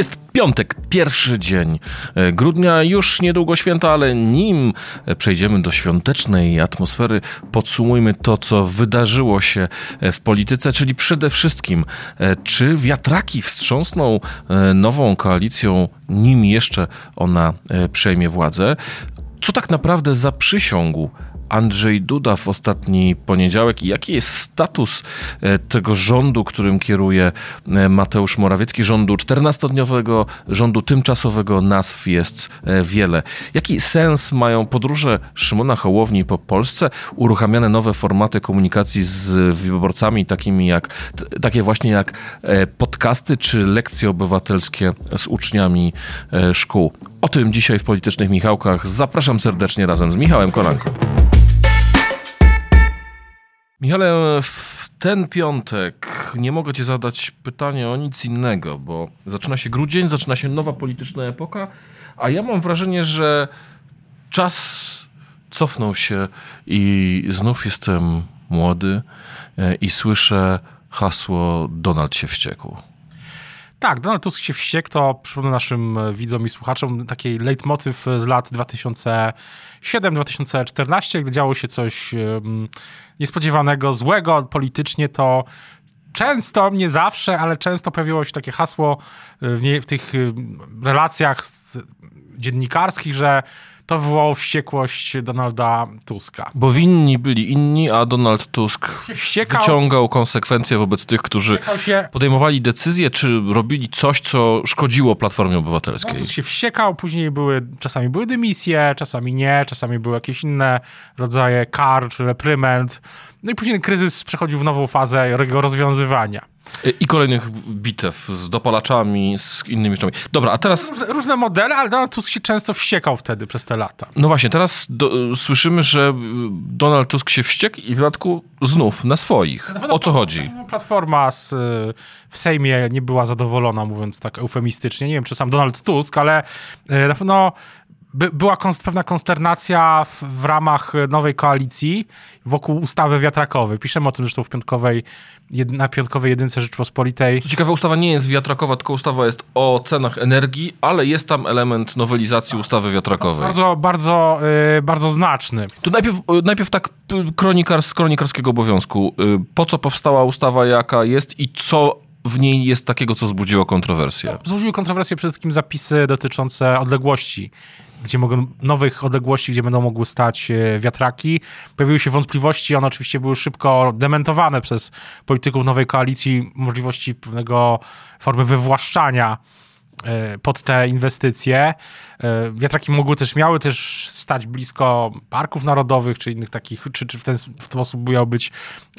Jest piątek, pierwszy dzień e, grudnia, już niedługo święta, ale nim przejdziemy do świątecznej atmosfery, podsumujmy to, co wydarzyło się e, w polityce, czyli przede wszystkim, e, czy wiatraki wstrząsną nową koalicją, nim jeszcze ona przejmie władzę. Co tak naprawdę zaprzysiągł Andrzej Duda w ostatni poniedziałek i jaki jest status e, tego rządu, którym kieruje e, Mateusz Morawiecki, rządu 14-dniowego, rządu tymczasowego, nazw jest e, wiele. Jaki sens mają podróże Szymona Hołowni po Polsce, uruchamiane nowe formaty komunikacji z wyborcami, takimi jak, takie właśnie jak podcasty czy lekcje obywatelskie z uczniami szkół. O tym dzisiaj w Politycznych Michałkach. Zapraszam serdecznie razem z Michałem Kolanką. Michale, w ten piątek nie mogę ci zadać pytania o nic innego, bo zaczyna się grudzień, zaczyna się nowa polityczna epoka, a ja mam wrażenie, że czas cofnął się i znów jestem młody e, i słyszę hasło Donald się wściekł. Tak, Donald Tusk się wściekł, to przypomnę naszym e, widzom i słuchaczom taki leitmotyw z lat 2007-2014, gdy działo się coś em, niespodziewanego, złego politycznie, to często, nie zawsze, ale często pojawiło się takie hasło e, w, nie, w tych relacjach dziennikarskich, że to wywołało wściekłość Donalda Tuska. Bo winni byli inni, a Donald Tusk Wściekał, wyciągał konsekwencje wobec tych, którzy się podejmowali decyzje, czy robili coś, co szkodziło Platformie Obywatelskiej. Tusk się wściekał, później były, czasami były dymisje, czasami nie, czasami były jakieś inne rodzaje kar czy repryment. No i później kryzys przechodził w nową fazę jego rozwiązywania. I kolejnych bitew z dopalaczami, z innymi rzeczami. Dobra, a teraz, Różne, różne modele, ale Donald Tusk się często wściekał wtedy przez te lata. no właśnie, teraz do, słyszymy, że Donald Tusk się wściekł i w dodatku znów na swoich. O co chodzi? Platforma z, y, w Sejmie nie była zadowolona, mówiąc tak eufemistycznie. Nie wiem, czy sam Donald Tusk, ale y, na pewno by, była konst, pewna konsternacja w, w ramach nowej koalicji wokół ustawy wiatrakowej. Piszemy o tym zresztą w piątkowej, jed, na piątkowej jedynce Rzeczpospolitej. Co ciekawe, ustawa nie jest wiatrakowa, tylko ustawa jest o cenach energii, ale jest tam element nowelizacji ustawy wiatrakowej. Bardzo, bardzo, y, bardzo znaczny. To najpierw, najpierw tak p- kronikar z kronikarskiego obowiązku. Y, Po co powstała ustawa, jaka jest i co w niej jest takiego, co wzbudziło kontrowersję? Wzbudziły kontrowersje przede wszystkim zapisy dotyczące odległości, gdzie mogą, nowych odległości, gdzie będą mogły stać e, wiatraki. Pojawiły się wątpliwości, one oczywiście były szybko dementowane przez polityków nowej koalicji, możliwości pewnego formy wywłaszczania pod te inwestycje. E, Wiatraki mogły też, miały też stać blisko parków narodowych, czy innych takich, czy, czy w ten sposób miały być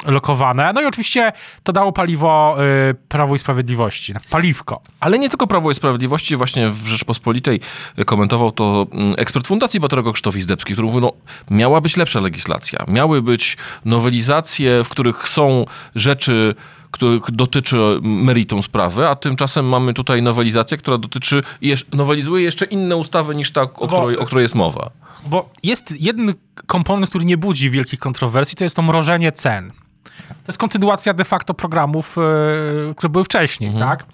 lokowane. No i oczywiście to dało paliwo e, Prawo i Sprawiedliwości, paliwko. Ale nie tylko Prawo i Sprawiedliwości, właśnie w Rzeczpospolitej komentował to mm, ekspert Fundacji Batorego Krzysztof Izdebski, który mówił, no miała być lepsza legislacja, miały być nowelizacje, w których są rzeczy, których dotyczy meritum sprawy, a tymczasem mamy tutaj nowelizację, która dotyczy, nowelizuje jeszcze inne ustawy niż ta, o, Bo- której, o której jest mowa. Bo jest jeden komponent, który nie budzi wielkich kontrowersji, to jest to mrożenie cen. To jest kontynuacja de facto programów, yy, które były wcześniej, tak?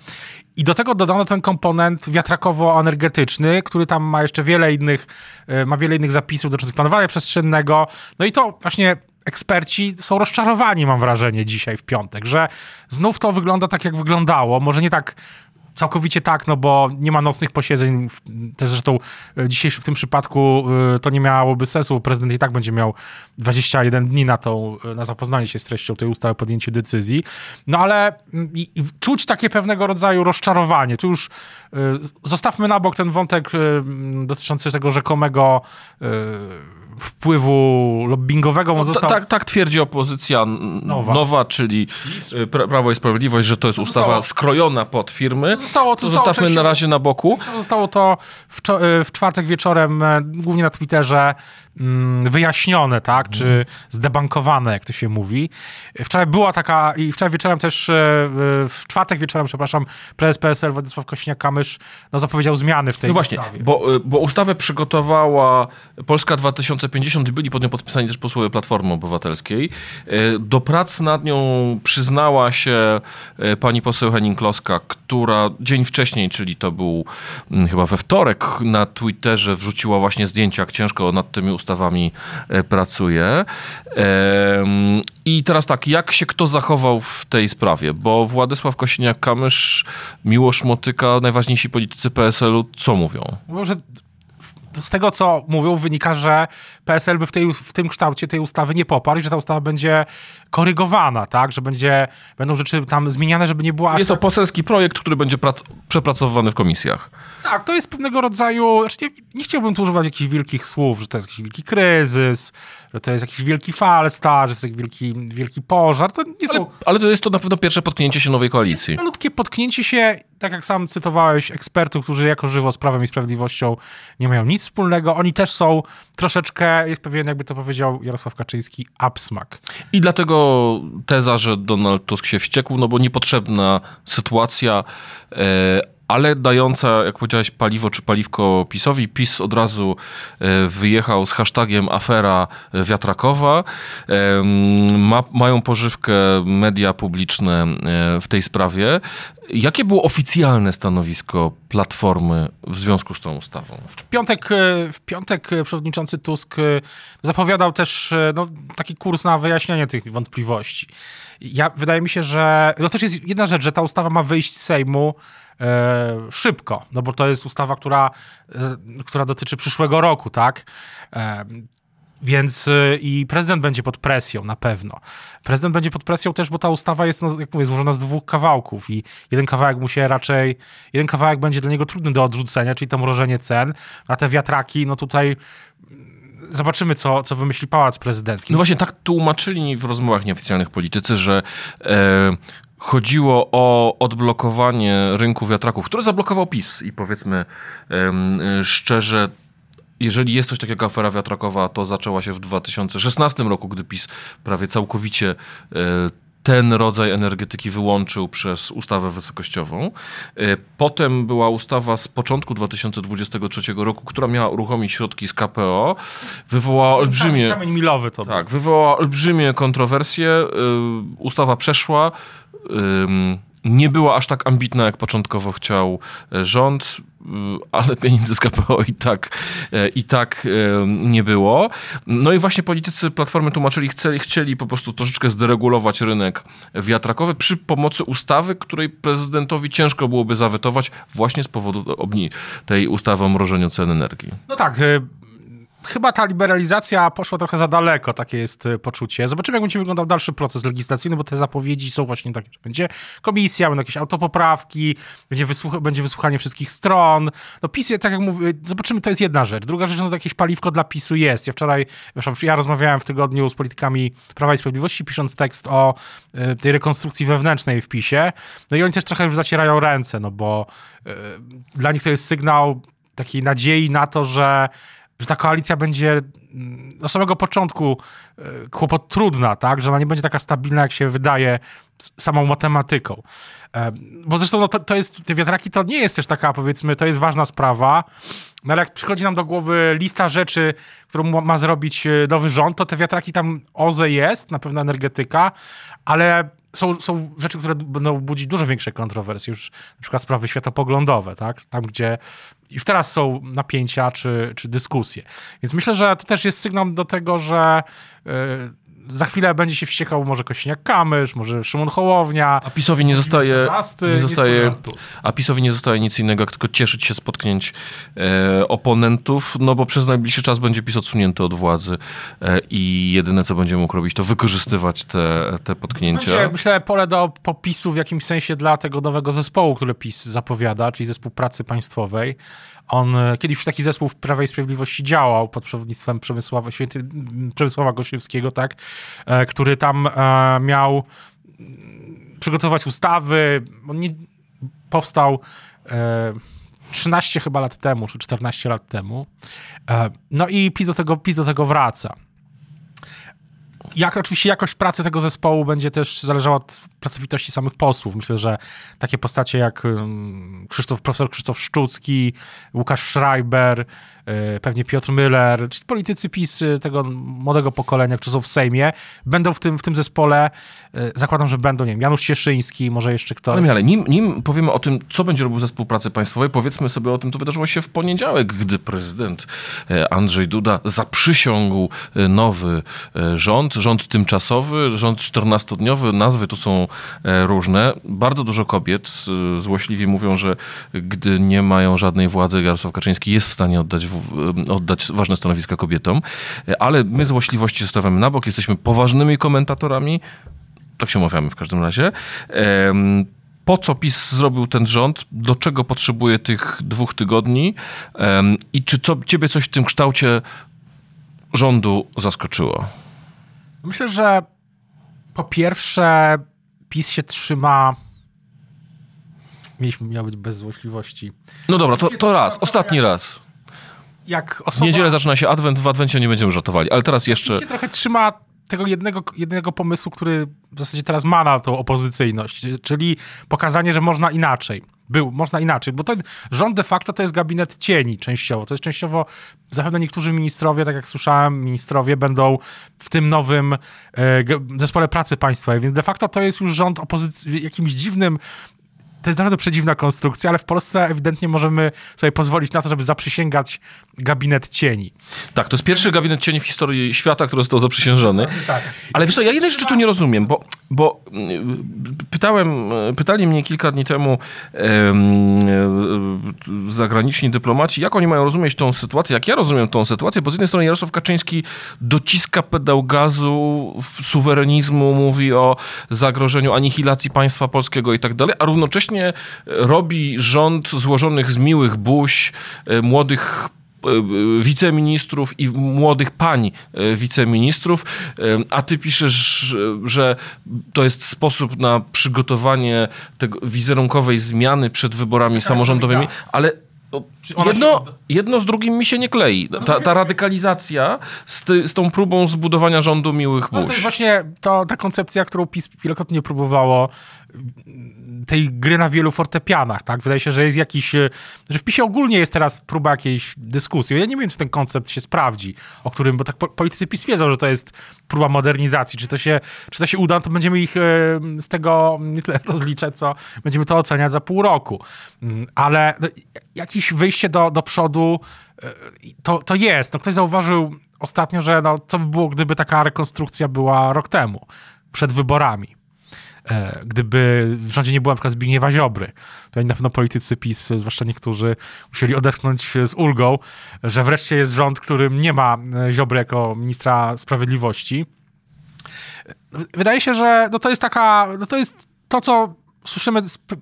I do tego dodano ten komponent wiatrakowo-energetyczny, który tam ma jeszcze wiele innych, yy, ma wiele innych zapisów dotyczących planowania przestrzennego. No i to właśnie eksperci są rozczarowani, mam wrażenie, dzisiaj w piątek, że znów to wygląda tak, jak wyglądało. Może nie tak całkowicie tak, no bo nie ma nocnych posiedzeń. Też zresztą e, dzisiaj w tym przypadku e, to nie miałoby sensu, prezydent i tak będzie miał 21 dni na, tą, e, na zapoznanie się z treścią tej ustawy, podjęcie decyzji. No ale mm, i, i czuć takie pewnego rodzaju rozczarowanie. Tu już zostawmy na bok ten wątek dotyczący tego rzekomego wpływu lobbyingowego. On No, został... tak, tak twierdzi opozycja Nowa. nowa, czyli y, Pra- Prawo i Sprawiedliwość, że to jest ustawa Zostało- skrojona pod firmy. zostało- to zostało zostawmy na razie na boku. Zostało to w, y, w czwartek wieczorem, e, głównie na Twitterze, mm, wyjaśnione, tak, czy zdebankowane, jak to się mówi. Wczoraj była taka, i wczoraj wieczorem też, w czwartek wieczorem, przepraszam, prezes PSL Władysław Kośniak-Kamysz no, zapowiedział zmiany w tej No właśnie, ustawie. bo, y, bo ustawę przygotowała Polska 2050 i byli pod nią podpisani też posłowie Platformy Obywatelskiej. Y, Do prac nad nią przyznała się y, pani poseł Henning-Kloska, która dzień wcześniej, czyli to był mm, chyba we wtorek, na Twitterze wrzuciła właśnie zdjęcia, jak ciężko nad tymi ustawami y, pracuje. I teraz tak, jak się kto zachował w tej sprawie? Bo Władysław Kosiniak-Kamysz, Miłosz Motyka, najważniejsi politycy PSL-u, co mówią? Może z tego, co mówią, wynika, że PSL by w, tej, w tym kształcie tej ustawy nie poparł i że ta ustawa będzie korygowana, tak? Że będzie, będą rzeczy tam zmieniane, żeby nie była aż Jest to poselski projekt, który będzie prac- przepracowywany w komisjach. Tak, to jest pewnego rodzaju. Znaczy nie, nie chciałbym tu używać jakichś wielkich słów, że to jest jakiś wielki kryzys, że to jest jakiś wielki falstart, że to jest jakiś wielki, wielki pożar. To nie Ale, są ale to jest to na pewno pierwsze potknięcie się nowej koalicji. malutkie potknięcie się, tak jak sam cytowałeś, ekspertów, którzy jako żywo z Prawem i Sprawiedliwością nie mają nic wspólnego. Oni też są troszeczkę, jest pewien, jakby to powiedział Jarosław Kaczyński, absmak. I dlatego teza, że Donald Tusk się wściekł, no bo niepotrzebna sytuacja, e, ale dająca, jak powiedziałeś, paliwo czy paliwko PiSowi. PiS od razu e, wyjechał z hashtagiem afera wiatrakowa. E, ma, mają pożywkę media publiczne e, w tej sprawie. Jakie było oficjalne stanowisko Platformy w związku z tą ustawą? W piątek, w piątek przewodniczący Tusk zapowiadał też no, taki kurs na wyjaśnienie tych wątpliwości. Ja, wydaje mi się, że no też jest jedna rzecz, że ta ustawa ma wyjść z Sejmu e, szybko, no bo to jest ustawa, która, e, która dotyczy przyszłego roku, tak? E, więc y, i prezydent będzie pod presją na pewno. Prezydent będzie pod presją też, bo ta ustawa jest, no, jak mówię, złożona z dwóch kawałków i jeden kawałek mu się raczej, jeden kawałek będzie dla niego trudny do odrzucenia, czyli to mrożenie cen, a te wiatraki, no tutaj zobaczymy, co, co wymyśli Pałac Prezydencki. No właśnie tak tłumaczyli w rozmowach nieoficjalnych politycy, że e, chodziło o odblokowanie rynku wiatraków, które zablokował PiS i powiedzmy em, szczerze, jeżeli jest coś takiego jak afera wiatrakowa, to zaczęła się w 2016 roku, gdy PiS prawie całkowicie e, ten rodzaj energetyki wyłączył przez ustawę wysokościową. E, Potem była ustawa z początku 2023 roku, która miała uruchomić środki z KPO. Wywołała olbrzymie... Kamień milowy to. Tak, wywołała olbrzymie kontrowersje. y, Ustawa przeszła. ym, Nie była aż tak ambitna, jak początkowo chciał e, rząd, ale pieniędzy z KPO i tak, e, i tak e, nie było. No i właśnie politycy Platformy tłumaczyli, chcieli, chcieli po prostu troszeczkę zderegulować rynek wiatrakowy przy pomocy ustawy, której prezydentowi ciężko byłoby zawetować właśnie z powodu tej ustawy o mrożeniu cen energii. No tak, y, chyba ta liberalizacja poszła trochę za daleko, takie jest y, poczucie. Zobaczymy, jak będzie wyglądał dalszy proces legislacyjny, bo te zapowiedzi są właśnie takie, że będzie komisja, będą jakieś autopoprawki, będzie, wysłuch- będzie wysłuchanie wszystkich stron. No PiS, tak jak mówię, zobaczymy, to jest jedna rzecz. Druga rzecz, no to jakieś paliwko dla PiSu jest. Ja wczoraj, ja rozmawiałem w tygodniu z politykami Prawa i Sprawiedliwości, pisząc tekst o y, tej rekonstrukcji wewnętrznej w PiSie. No i oni też trochę już zacierają ręce, no bo y, dla nich to jest sygnał takiej nadziei na to, że że ta koalicja będzie mm, od samego początku e, kłopot trudna, tak? Że ona nie będzie taka stabilna, jak się wydaje samą matematyką. E, Bo zresztą no, to, to jest, te wiatraki to nie jest też taka, powiedzmy, to jest ważna sprawa, no ale jak przychodzi nam do głowy lista rzeczy, którą ma, ma zrobić e, nowy rząd, to te wiatraki tam OZE jest, na pewno energetyka, ale są, są rzeczy, które będą budzić dużo większe kontrowersje, już na przykład sprawy światopoglądowe, tak? Tam, gdzie już teraz są napięcia czy, czy dyskusje. Więc myślę, że to też jest sygnał do tego, że yy, za chwilę będzie się wściekał może Kośniak-Kamysz, może Szymon Hołownia. A PiSowi nie zostaje, Zasty, nie zostaje, a PiSowi nie zostaje nic innego, jak tylko cieszyć się z potknięć e, oponentów, no bo przez najbliższy czas będzie PiS odsunięty od władzy e, i jedyne, co będzie mógł robić, to wykorzystywać te, te potknięcia. Będzie, myślę, pole do popisu w jakimś sensie dla tego nowego zespołu, który PiS zapowiada, czyli zespół pracy państwowej. On e, kiedyś już taki zespół w Prawej i Sprawiedliwości działał pod przewodnictwem Przemysława, święty, Przemysława Gosiewskiego, tak, e, który tam e, miał przygotować ustawy. On nie, powstał 13 chyba lat temu, czy 14 lat temu. No i PiS do tego, PiS do tego wraca. Jak oczywiście jakość pracy tego zespołu będzie też zależała od pracowitości samych posłów. Myślę, że takie postacie jak Krzysztof, profesor Krzysztof Szczucki, Łukasz Schreiber, e, pewnie Piotr Müller, czyli politycy PiS tego młodego pokolenia, którzy są w Sejmie, będą w tym, w tym zespole. E, zakładam, że będą, nie wiem, Janusz Cieszyński, może jeszcze ktoś. Ale, ale nim, nim powiemy o tym, co będzie robił zespół pracy państwowej, powiedzmy sobie o tym, co wydarzyło się w poniedziałek, gdy prezydent e, Andrzej Duda zaprzysiągł nowy rząd, rząd tymczasowy, rząd 14-dniowy, nazwy tu są E, różne. Bardzo dużo kobiet złośliwie mówią, że gdy nie mają żadnej władzy, Jarosław Kaczyński jest w stanie oddać, e, oddać ważne stanowiska kobietom, e, ale my złośliwości zostawiamy na bok, jesteśmy poważnymi komentatorami, tak się umawiamy w każdym razie. Po co PiS zrobił ten rząd, do czego potrzebuje tych dwóch tygodni? I czy co, ciebie coś w tym kształcie rządu zaskoczyło? Myślę, że po pierwsze PiS się trzyma. Mieliśmy, miał być bez złośliwości. No dobra, to, to raz, ostatni raz. Jak osoba... W niedzielę zaczyna się adwent, w adwencie nie będziemy żartowali, ale teraz jeszcze... PiS się trochę trzyma tego jednego, jednego pomysłu, który w zasadzie teraz ma na tą opozycyjność, czyli pokazanie, że można inaczej. Był, można inaczej, bo ten rząd de facto to jest gabinet cieni częściowo. To jest częściowo, zapewne niektórzy ministrowie, tak jak słyszałem, ministrowie będą w tym nowym e, zespole pracy państwowej, więc de facto to jest już rząd opozycji, jakimś dziwnym to jest naprawdę przedziwna konstrukcja, ale w Polsce ewidentnie możemy sobie pozwolić na to, żeby zaprzysięgać gabinet cieni. Tak, to jest pierwszy gabinet cieni w historii świata, który został zaprzysiężony. Tak. Ale wiesz co, ja jednej rzeczy tu nie rozumiem, bo, bo mm, pytałem, pytali mnie kilka dni temu zagraniczni dyplomaci, jak oni mają rozumieć tą sytuację, jak ja rozumiem tą sytuację, bo z jednej strony Jarosław Kaczyński dociska pedał gazu, suwerenizmu, mówi o zagrożeniu anihilacji państwa polskiego i tak dalej, a równocześnie robi rząd złożonych z miłych buź, e, młodych e, wiceministrów i młodych pań e, wiceministrów, a ty piszesz, że to jest sposób na przygotowanie tego wizerunkowej zmiany przed wyborami samorządowymi, ale jedno, jedno z drugim mi się nie klei. Ta, ta radykalizacja z, ty, z tą próbą zbudowania rządu miłych burz. No to jest właśnie to, ta koncepcja, którą PiS wielokrotnie próbowało tej gry na wielu fortepianach, tak? Wydaje się, że jest jakiś, e, że w PiSie ogólnie jest teraz próba jakiejś dyskusji. Ja nie wiem, czy ten koncept się sprawdzi, o którym, bo tak politycy PiS wiedzą, że to jest próba modernizacji. Czy to się, czy to się uda, to będziemy ich e, z tego nie tyle rozliczać, co będziemy to oceniać za pół roku. Mm, ale no, jakieś wyjście do, do przodu e, to, to jest. No, ktoś zauważył ostatnio, że no, co by było, gdyby taka rekonstrukcja była rok temu, przed wyborami. E, gdyby w rządzie nie było na przykład Zbigniewa Ziobry. To na pewno politycy PiS, zwłaszcza niektórzy, musieli odetchnąć z ulgą, że wreszcie jest rząd, którym nie ma e, Ziobry jako ministra sprawiedliwości. Wydaje się, że no to jest taka, no to jest to, co słyszymy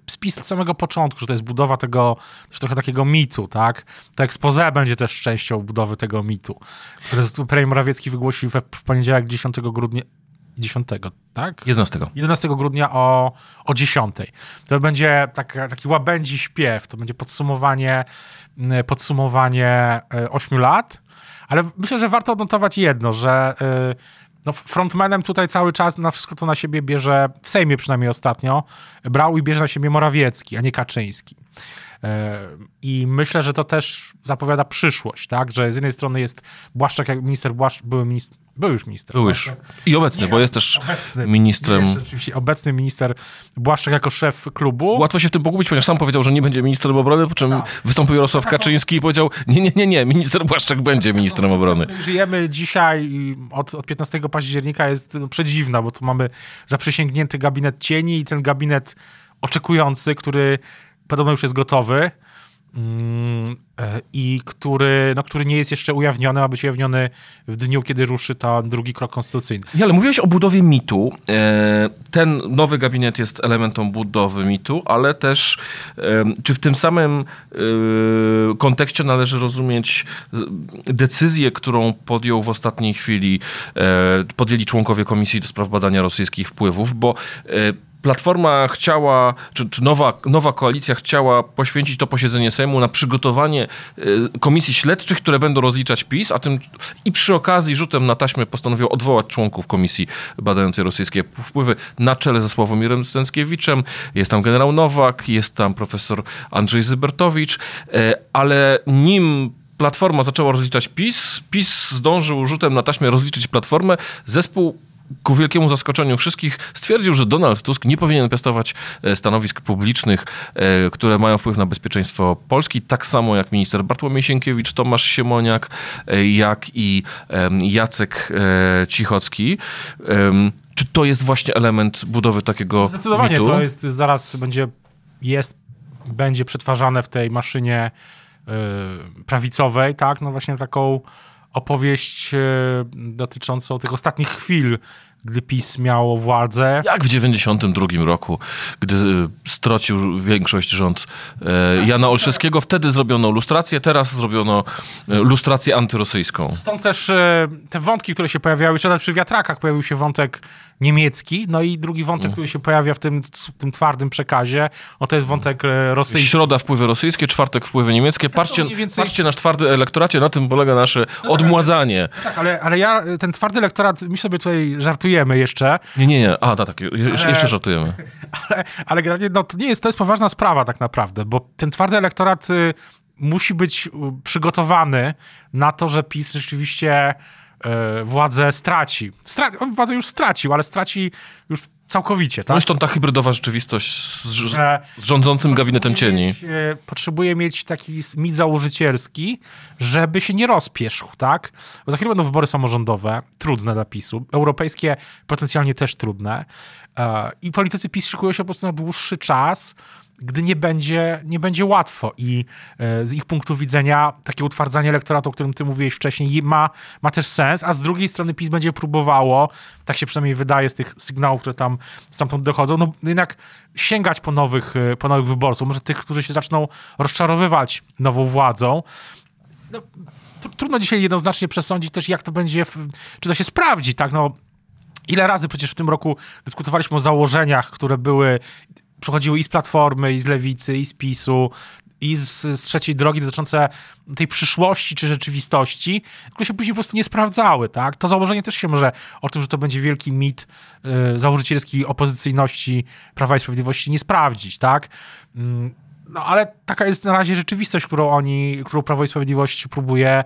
z PiS od samego początku, że to jest budowa tego, też trochę takiego mitu, tak? To expose będzie też częścią budowy tego mitu, które premier Morawiecki wygłosił w poniedziałek 10 grudnia, 10, tak? 11. 11 grudnia o, o 10. To będzie tak, taki łabędzi śpiew, to będzie podsumowanie, podsumowanie 8 e, lat, ale myślę, że warto odnotować jedno, że e, no frontmanem tutaj cały czas na wszystko to na siebie bierze, w Sejmie przynajmniej ostatnio, brał i bierze na siebie Morawiecki, a nie Kaczyński. E, I myślę, że to też zapowiada przyszłość, tak? Że z jednej strony jest Błaszczak, jak minister Błaszczak, były minister, był już minister. Był już. I obecny, nie, bo jest też obecny, ministrem. oczywiście obecny minister Błaszczak jako szef klubu. Łatwo się w tym pogubić, ponieważ sam powiedział, że nie będzie ministrem obrony, po czym tak. wystąpił Jarosław Kaczyński i powiedział, nie, nie, nie, nie, minister Błaszczak będzie ministrem obrony. Żyjemy dzisiaj, od, od 15 października jest no, przedziwna, bo tu mamy zaprzysięgnięty gabinet cieni i ten gabinet oczekujący, który podobno już jest gotowy. Mm, e, i który, no, który nie jest jeszcze ujawniony, ma być ujawniony w dniu, kiedy ruszy ten drugi krok konstytucyjny. Nie, ale mówiłeś o budowie mitu. E, ten nowy gabinet jest elementem budowy mitu, ale też czy w tym samym e, kontekście należy rozumieć decyzję, którą podjął w ostatniej chwili, podjęli członkowie Komisji do Spraw Badania Rosyjskich Wpływów, bo Platforma chciała, czy, czy, nowa, nowa koalicja chciała poświęcić to posiedzenie Sejmu na przygotowanie y, komisji śledczych, które będą rozliczać PiS, a tym i przy okazji rzutem na taśmę postanowił odwołać członków komisji badającej rosyjskie wpływy na czele ze Sławomirem Stęckiewiczem. Jest tam generał Nowak, jest tam profesor Andrzej Zybertowicz, y, ale nim Platforma zaczęła rozliczać PiS. PiS zdążył rzutem na taśmę rozliczyć Platformę. Zespół ku wielkiemu zaskoczeniu wszystkich stwierdził, że Donald Tusk nie powinien piastować e, stanowisk publicznych, e, które mają wpływ na bezpieczeństwo Polski, tak samo jak minister Bartłomiej Sienkiewicz, Tomasz Siemoniak, e, jak i Jacek Cichocki. Czy to jest właśnie element budowy takiego Zdecydowanie mitu? to jest, zaraz będzie, jest, będzie przetwarzane w tej maszynie prawicowej, tak, no właśnie taką opowieść e, dotyczącą tych ostatnich chwil gdy PiS miało władzę. Jak w 92 roku, gdy e, strocił większość rząd e, Jana Olszewskiego, wtedy zrobiono lustrację, teraz zrobiono lustrację antyrosyjską. Stąd też te wątki, które się pojawiały, jeszcze przy wiatrakach pojawił się wątek niemiecki, no i drugi wątek, mm. który się pojawia w tym, tym twardym przekazie, o to jest wątek rosyjski. Środa wpływy rosyjskie, czwartek wpływy niemieckie. Tak, patrzcie, więcej... patrzcie nasz twardy elektoracie, na tym polega nasze no tak, odmładzanie. Tak, ale, ale ja, ten twardy elektorat, mi sobie tutaj żartujemy jeszcze. Nie, nie, nie. A, tak, tak. Jeszcze, jeszcze żartujemy. Ale, ale generalnie no, to nie jest, to jest poważna sprawa tak naprawdę, bo ten twardy elektorat y, musi być y, przygotowany na to, że PiS rzeczywiście władzę straci. Stra on władzę już stracił, ale straci już całkowicie. Tak? No i stąd ta hybrydowa rzeczywistość z, z rządzącym gabinetem cieni. Mieć, e, potrzebuje mieć taki mit założycielski, żeby się nie rozpieszł, tak? Bo za chwilę będą wybory samorządowe, trudne dla PiSu, europejskie potencjalnie też trudne e, i politycy PiS szykują się po prostu na dłuższy czas, gdy nie będzie, nie będzie łatwo. I e, z ich punktu widzenia takie utwardzanie elektoratu, o którym ty mówiłeś wcześniej, ma, ma też sens, a z drugiej strony PiS będzie próbowało, tak się przynajmniej wydaje z tych sygnałów, które tam stamtąd dochodzą, no jednak sięgać po nowych, e, po nowych wyborców, może tych, którzy się zaczną rozczarowywać nową władzą. No, trudno dzisiaj jednoznacznie przesądzić też, jak to będzie, czy to się sprawdzi, tak, no Ile razy przecież w tym roku dyskutowaliśmy o założeniach, które były przychodziły i z Platformy, i z Lewicy, i z PiSu, i z, z trzeciej drogi dotyczące tej przyszłości czy rzeczywistości, które się później po prostu nie sprawdzały, tak? To założenie też się może o tym, że to będzie wielki mit y, założycielskiej opozycyjności Prawa i Sprawiedliwości nie sprawdzić, tak? No ale taka jest na razie rzeczywistość, którą oni, którą Prawo i Sprawiedliwość próbuje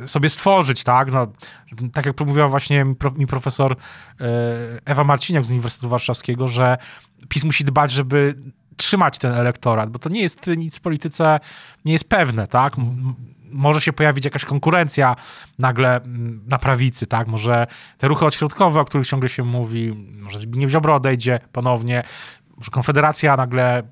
yy, sobie stworzyć, tak? No, tak jak mówiła właśnie mi profesor yy, Ewa Marciniak z Uniwersytetu Warszawskiego, że PiS musi dbać, żeby trzymać ten elektorat, bo to nie jest nic w polityce, nie jest pewne, tak? może się pojawić jakaś konkurencja nagle na prawicy, tak? Może te ruchy odśrodkowe, o których ciągle się mówi, może Zbigniew Ziobro odejdzie ponownie, Konfederacja nagle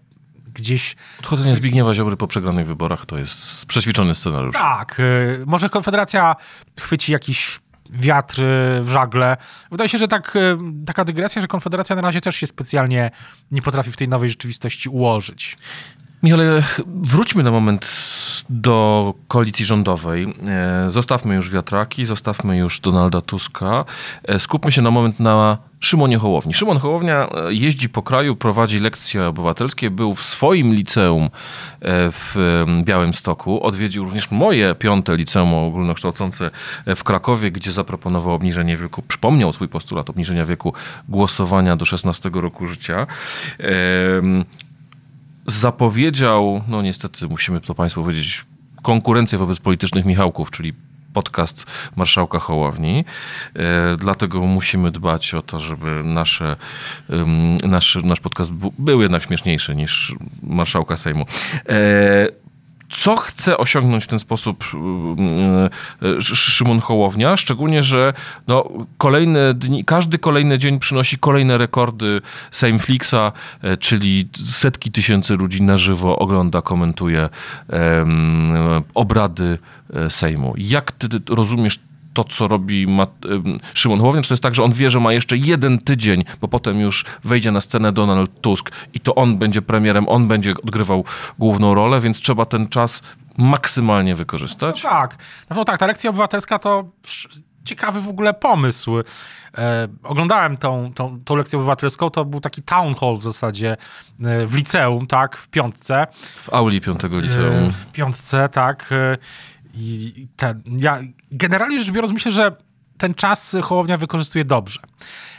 gdzieś... Odchodzenie Zbigniewa Ziobry po przegranych wyborach to jest przećwiczony scenariusz. Tak. Y, może Konfederacja chwyci jakiś wiatr w żagle. Wydaje się, że tak, y, taka dygresja, że Konfederacja na razie też się specjalnie nie potrafi w tej nowej rzeczywistości ułożyć. Michale, wróćmy na moment do koalicji rządowej. E, zostawmy już wiatraki, zostawmy już Donalda Tuska. E, skupmy się na moment na Szymonie Hołowni. Szymon Hołownia e, jeździ po kraju, prowadzi lekcje obywatelskie, był w swoim liceum w Białymstoku, odwiedził również moje piąte liceum ogólnokształcące w Krakowie, gdzie zaproponował obniżenie wieku, przypomniał swój postulat obniżenia wieku głosowania do 16 roku życia zapowiedział, no niestety musimy to Państwu powiedzieć, konkurencję wobec politycznych Michałków, czyli podcast marszałka Hołowni. E, dlatego musimy dbać o to, żeby nasze, nasz, nasz podcast był jednak śmieszniejszy niż marszałka Sejmu. E, co chce osiągnąć w ten sposób yy, Szymon Hołownia, szczególnie, że no, kolejne dni, każdy kolejny dzień przynosi kolejne rekordy Sejmflixa, czyli setki tysięcy ludzi na żywo ogląda, komentuje obrady Sejmu. Jak ty rozumiesz to, co robi Szymon Hołownia, czy to jest tak, że on wie, że ma jeszcze jeden tydzień, bo potem już wejdzie na scenę Donald Tusk i to on będzie premierem, on będzie odgrywał główną rolę, więc trzeba ten czas maksymalnie wykorzystać? No tak, no tak, ta lekcja obywatelska to ciekawy w ogóle pomysł. E, oglądałem tą, tą, tą lekcję obywatelską, to był taki town hall w zasadzie e, w liceum, tak, w piątce. W auli piątego liceum. E, w piątce, tak. I ten, ja generalnie rzecz biorąc myślę, że ten czas Hołownia wykorzystuje dobrze.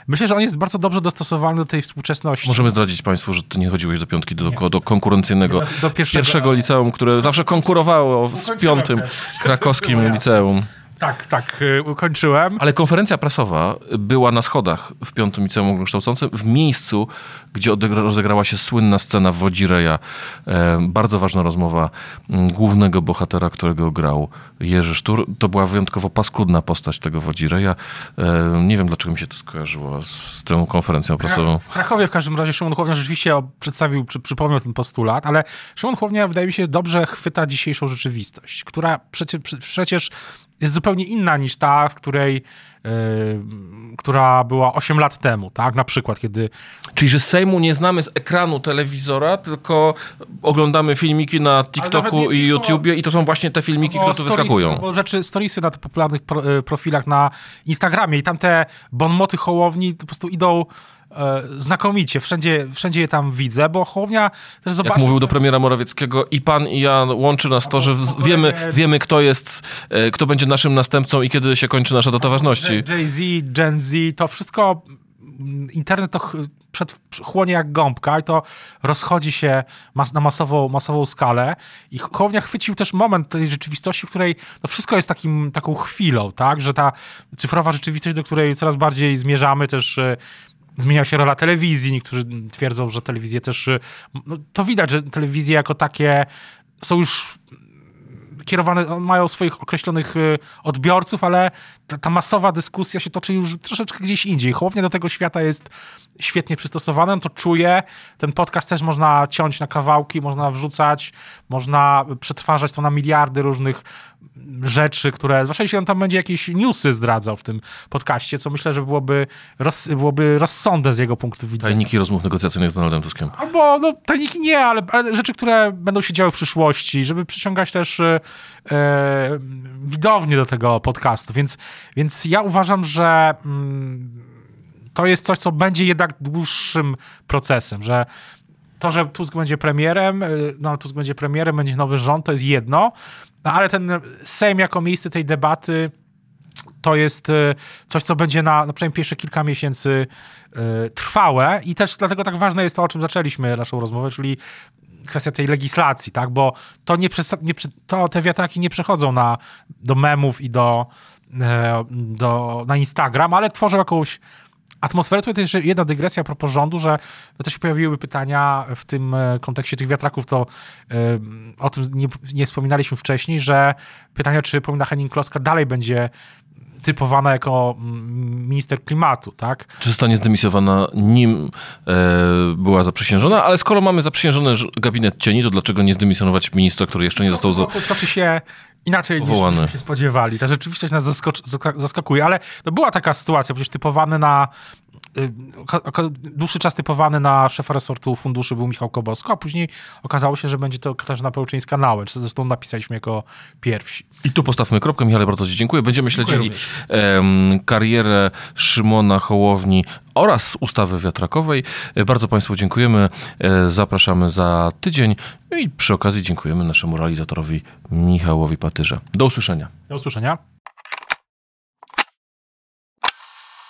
Myślę, że on jest bardzo dobrze dostosowany do tej współczesności. Możemy zdradzić Państwu, że ty nie chodziłeś do piątki, do, do konkurencyjnego do pierwszego, pierwszego liceum, które zawsze konkurowało z piątym krakowskim liceum. Tak, tak, y, ukończyłem. Ale konferencja prasowa była na schodach w Piątym Liceum Ogólnokształcącym, w miejscu, gdzie rozegrała się słynna scena Wodzireja. Bardzo ważna rozmowa mm, głównego bohatera, którego grał Jerzy Sztur. To była wyjątkowo paskudna postać tego Wodzireja. Nie wiem, dlaczego mi się to skojarzyło z tą konferencją prasową. W Krakowie w każdym razie Szymon Chłownia rzeczywiście przedstawił, czy przypomniał ten postulat, ale Szymon Chłownia wydaje mi się dobrze chwyta dzisiejszą rzeczywistość, która przecież, przecież jest zupełnie inna niż ta, w której, która była 8 lat temu, tak? Na przykład, kiedy... Czyli, że Sejmu nie znamy z ekranu telewizora, tylko oglądamy filmiki na TikToku i YouTubie i to są właśnie te filmiki, które tu wyskakują. Bo rzeczy, storiesy na tych popularnych pro, e, profilach na Instagramie i tam te bonmoty Hołowni po prostu idą E, znakomicie. Wszędzie, wszędzie je tam widzę, bo Hołownia też zobaczył... Jak mówił do premiera Morawieckiego i pan i ja łączy nas to, że wiemy, wiemy kto jest, e, kto będzie naszym następcą i kiedy się kończy nasza data ważności. Jay-Z, Gen Z, to wszystko internet to przed, chłonie jak gąbka i to rozchodzi się mas, na masową, masową skalę i Hołownia chwycił też moment tej rzeczywistości, w której to wszystko jest takim, taką chwilą, tak, że ta cyfrowa rzeczywistość, do której coraz bardziej zmierzamy też e, zmienia się rola telewizji. Niektórzy twierdzą, że telewizje też. Y, no, to widać, że telewizje jako takie są już kierowane, mają swoich określonych y, odbiorców, ale ta, ta, masowa dyskusja się toczy już troszeczkę gdzieś indziej. Chłownia do tego świata jest świetnie przystosowana, on to czuje. Ten podcast też można ciąć na kawałki, można wrzucać, można przetwarzać to na miliardy różnych rzeczy, które, zwłaszcza jeśli on tam będzie jakieś newsy zdradzał w tym podcaście, co myślę, że byłoby, roz, byłoby rozsądne z jego punktu widzenia. Tajniki rozmów negocjacyjnych z Donaldem Tuskiem. Albo, no tajniki nie, ale, ale rzeczy, które będą się działy w przyszłości, żeby przyciągać też e, widownię do tego podcastu, więc, więc ja uważam, że mm, to jest coś, co będzie jednak dłuższym procesem, że to, że Tusk będzie premierem, e, no Tusk będzie premierem, będzie nowy rząd, to jest jedno, no ale ten Sejm jako miejsce tej debaty to jest e, coś, co będzie na, na przynajmniej pierwsze kilka miesięcy y, trwałe i też dlatego tak ważne jest to, o czym zaczęliśmy naszą rozmowę, czyli kwestia tej legislacji, tak, bo to, nie, nie to te wiatraki nie przechodzą na, do memów i do, do, na Instagram, ale tworzą jakąś atmosferę. Tutaj też jedna dygresja a propos rządu, że też się pojawiły pytania w tym e, kontekście tych wiatraków, to e, o tym nie, nie wspominaliśmy wcześniej, że pytania, czy Paulina Henning-Kloska dalej będzie typowana jako mm, minister klimatu, tak? Czy zostanie zdymisjowana nim e, była zaprzysiężona, ale skoro mamy zaprzysiężony gabinet cieni, to dlaczego nie zdymisjonować ministra, który jeszcze nie został... To, toczy się inaczej powołany. niż się spodziewali. Ta rzeczywistość nas zaskakuje, ale to była taka sytuacja, przecież typowany na dłuższy czas typowany na szefa resortu funduszy był Michał Kobosko, a później okazało się, że będzie to Katarzyna Pełczyńska-Nałęcz, co zresztą napisaliśmy jako pierwsi. I tu postawmy kropkę. Michale, bardzo Ci dziękuję. Będziemy śledzili karierę Szymona Hołowni oraz ustawy wiatrakowej. Bardzo Państwu dziękujemy. E, zapraszamy za tydzień i przy okazji dziękujemy naszemu realizatorowi Michałowi Patyrze. Do usłyszenia. Do usłyszenia.